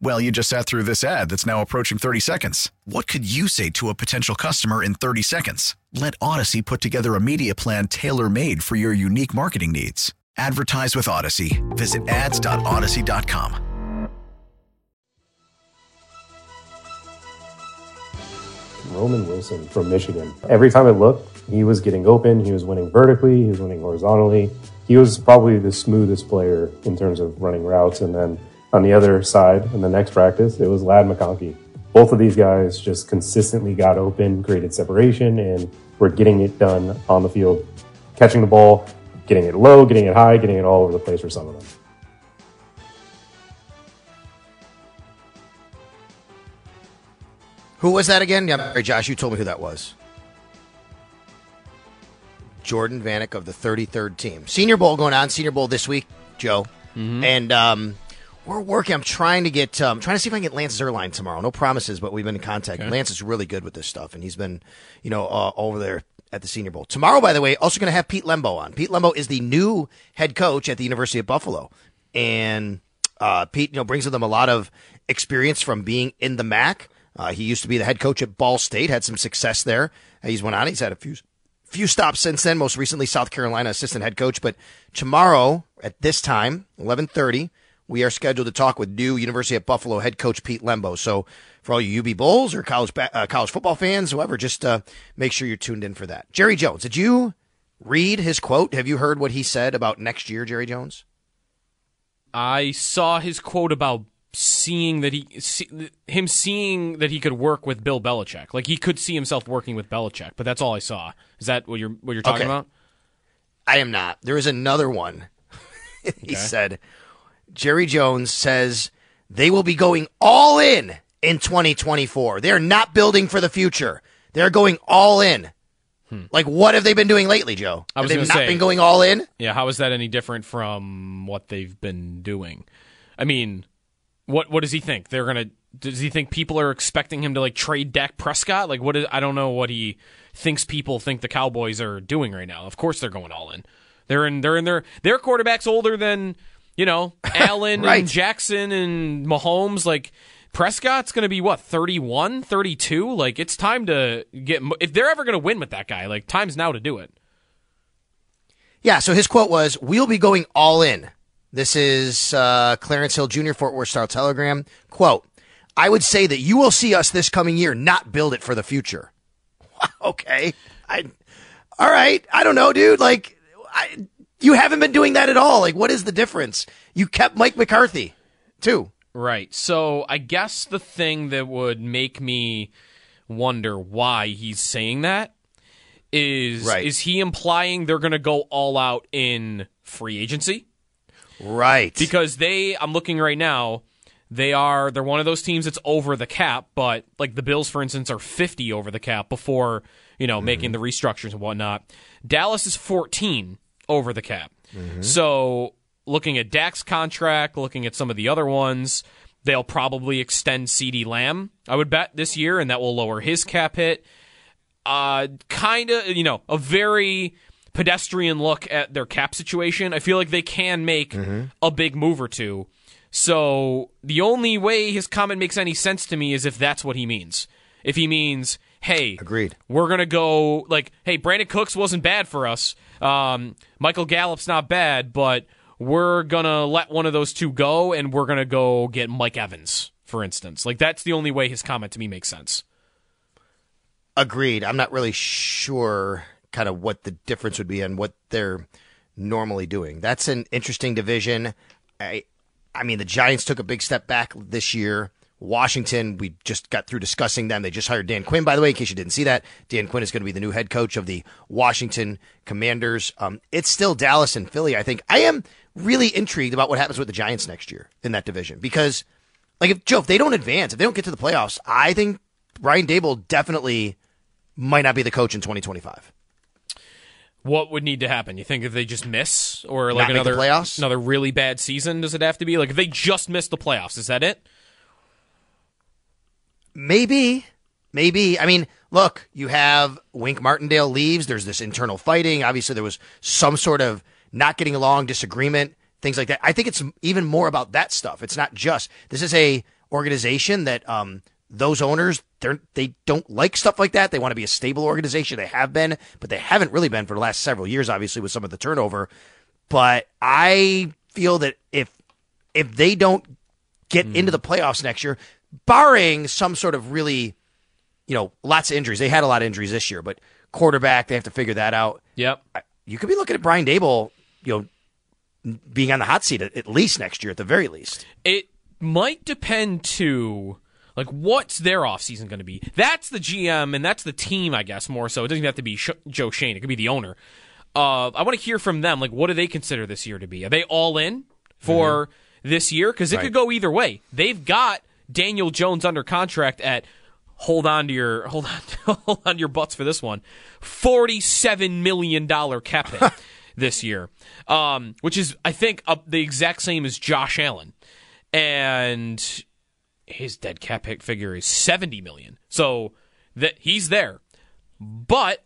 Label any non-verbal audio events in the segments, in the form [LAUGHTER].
Well, you just sat through this ad that's now approaching 30 seconds. What could you say to a potential customer in 30 seconds? Let Audacy put together a media plan tailor made for your unique marketing needs. Advertise with Audacy. Visit ads.audacy.com. Roman Wilson from Michigan. Every time I looked, he was getting open, he was winning vertically, he was winning horizontally. He was probably the smoothest player in terms of running routes. And then on the other side, in the next practice, it was Ladd McConkey. Both of these guys just consistently got open, created separation, and were getting it done on the field, catching the ball, getting it low, getting it high, getting it all over the place for some of them. Who was that again? Yeah, Josh, you told me who that was. Jordan Vanek of the 33rd team. Senior Bowl going on. Senior Bowl this week, Joe. And um, we're working. I'm trying to get, um, trying to see if I can get Lance Zierlein tomorrow. No promises, but we've been in contact. Lance is really good with this stuff, and he's been, you know, uh, over there at the Senior Bowl. Tomorrow, by the way, also going to have Pete Lembo on. Pete Lembo is the new head coach at the University of Buffalo. And uh, Pete, you know, brings with him a lot of experience from being in the MAC. Uh, he used to be the head coach at Ball State, had some success there. He's went on. He's had a few few stops since then. Most recently, South Carolina assistant head coach. But tomorrow at this time, eleven thirty, we are scheduled to talk with new University of Buffalo head coach Pete Lembo. So for all you UB Bulls or college uh, college football fans, whoever, just uh, make sure you're tuned in for that. Jerry Jones, did you read his quote? Have you heard what he said about next year, Jerry Jones? I saw his quote about seeing that he see, him seeing that he could work with Bill Belichick. Like he could see himself working with Belichick, but that's all I saw. Is that what you're what you're talking Okay. about? I am not. There is another one. [LAUGHS] he said, Jerry Jones says they will be going all in in 2024. They're not building for the future. They're going all in. Like, what have they been doing lately, Joe? Hmm. I was have they not say- been going all in? Yeah, how is that any different from what they've been doing? I mean, what what does he think? They're gonna does he think people are expecting him to like trade Dak Prescott? Like what is I don't know what he thinks people think the Cowboys are doing right now. Of course they're going all in. They're in they're in their their quarterback's older than, you know, [LAUGHS] Allen Right. and Jackson and Mahomes like Prescott's going to be what 31, 32? Like it's time to get if they're ever going to win with that guy, like time's now to do it. Yeah, so his quote was, We'll be going all in. This is uh, Clarence Hill Jr., Fort Worth Star Telegram. Quote, I would say that you will see us this coming year not build it for the future. [LAUGHS] okay. I, all right. I don't know, dude. Like, I, you haven't been doing that at all. Like, what is the difference? You kept Mike McCarthy, too. Right. So I guess the thing that would make me wonder why he's saying that is Right. is he implying they're going to go all out in free agency? Right. Because they I'm looking right now, they are they're one of those teams that's over the cap, but like the Bills for instance are 50 over the cap before, you know, making mm-hmm. the restructures and whatnot. Dallas is 14 over the cap. So looking at Dak's contract, looking at some of the other ones, they'll probably extend CeeDee Lamb, I would bet, this year, and that will lower his cap hit. Uh, kind of, you know, a very pedestrian look at their cap situation. I feel like they can make a big move or two. So the only way his comment makes any sense to me is if that's what he means. If he means, hey, Agreed. we're gonna go like, hey, Brandin Cooks wasn't bad for us. Um, Michael Gallup's not bad, but we're gonna let one of those two go, and we're gonna go get Mike Evans, for instance. Like that's the only way his comment to me makes sense. Agreed. I'm not really sure kind of what the difference would be and what they're normally doing. That's an interesting division. I, I mean, the Giants took a big step back this year. Washington, we just got through discussing them. They just hired Dan Quinn, by the way, in case you didn't see that. Dan Quinn is going to be the new head coach of the Washington Commanders. Um, it's still Dallas and Philly, I think. I am really intrigued about what happens with the Giants next year in that division because, like, if Joe, if they don't advance, if they don't get to the playoffs, I think Ryan Daboll definitely might not be the coach in 2025. What would need to happen? You think if they just miss, or like Not another playoffs? another really bad season? Does it have to be like if they just miss the playoffs? Is that it? Maybe. Maybe. I mean, look, you have Wink Martindale leaves. There's this internal fighting. Obviously, there was some sort of not getting along, disagreement, things like that. I think it's even more about that stuff. It's not just this is a organization that um, those owners they're they don't like stuff like that. They want to be a stable organization. They have been, but they haven't really been for the last several years. Obviously, with some of the turnover. But I feel that if if they don't get into the playoffs next year, barring some sort of really, you know, lots of injuries. They had a lot of injuries this year, but quarterback, they have to figure that out. Yep. I- You could be looking at Brian Daboll, you know, being on the hot seat at, at least next year, at the very least. It might depend to like what's their offseason going to be. That's the GM and that's the team, I guess, more so. It doesn't even have to be Sh- Joe Schoen. It could be the owner. Uh, I want to hear from them. Like, what do they consider this year to be? Are they all in for this year? Because it Right. could go either way. They've got Daniel Jones under contract at hold on to your [LAUGHS] hold on hold on to your butts for this one. Forty seven million dollar cap hit [LAUGHS] this year, um, which is I think the exact same as Josh Allen, and his dead cap hit figure is seventy million. So that he's there, but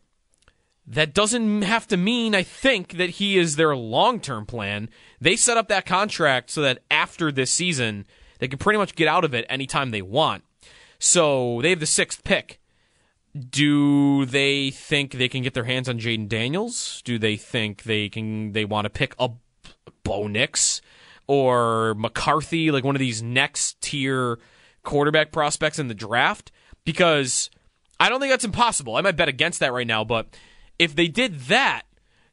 that doesn't have to mean I think that he is their long term plan. They set up that contract so that after this season, they can pretty much get out of it anytime they want. So they have the sixth pick. Do they think they can get their hands on Jayden Daniels? Do they think they can they want to pick up Bo Nix or McCarthy, like one of these next tier quarterback prospects in the draft? Because I don't think that's impossible. I might bet against that right now, but if they did that,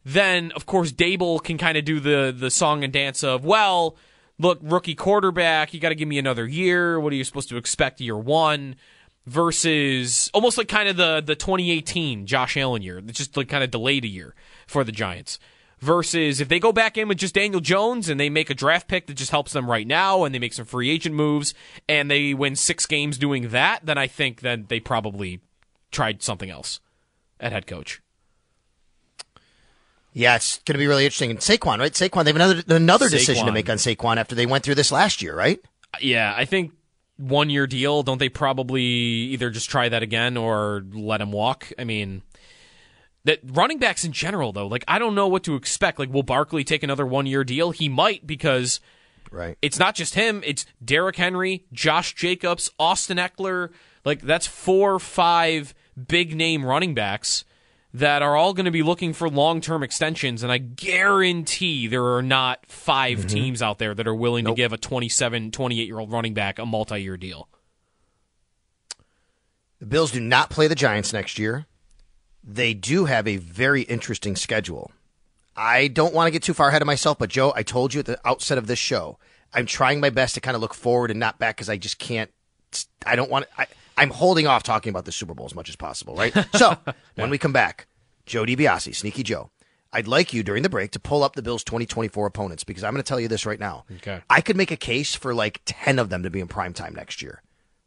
then of course Daboll can kind of do the the song and dance of, well, look, rookie quarterback, you got to give me another year. What are you supposed to expect year one? Versus almost like kind of the the 2018 Josh Allen year, it's just like kind of delayed a year for the Giants. Versus if they go back in with just Daniel Jones and they make a draft pick that just helps them right now, and they make some free agent moves and they win six games doing that, then I think that they probably tried something else at head coach. Yeah, it's going to be really interesting. And Saquon, right? Saquon, they have another another decision to make on Saquon after they went through this last year, right? Yeah, I think one year deal. Don't they probably either just try that again or let him walk? I mean, that running backs in general, though, like I don't know what to expect. Like, will Barkley take another one year deal? He might because Right. it's not just him. It's Derrick Henry, Josh Jacobs, Austin Ekeler. Like that's four, five big name running backs that are all going to be looking for long term extensions. And I guarantee there are not 5 mm-hmm. teams out there that are willing to give a 27, 28 year old running back a multi year deal. The Bills do not play the Giants next year. They do have a very interesting schedule. I don't want to get too far ahead of myself, but Joe, I told you at the outset of this show, I'm trying my best to kind of look forward and not back because I just can't. I don't want. I, I'm holding off talking about the Super Bowl as much as possible, right? So [LAUGHS] when we come back, Joe DiBiase, Sneaky Joe, I'd like you during the break to pull up the Bills' 2024 opponents because I'm going to tell you this right now. Okay. I could make a case for like 10 of them to be in prime time next year.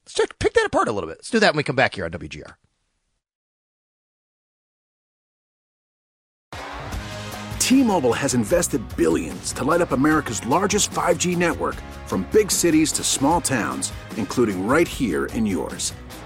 Let's check, pick that apart a little bit. Let's do that when we come back here on WGR. T-Mobile has invested billions to light up America's largest 5G network from big cities to small towns, including right here in yours.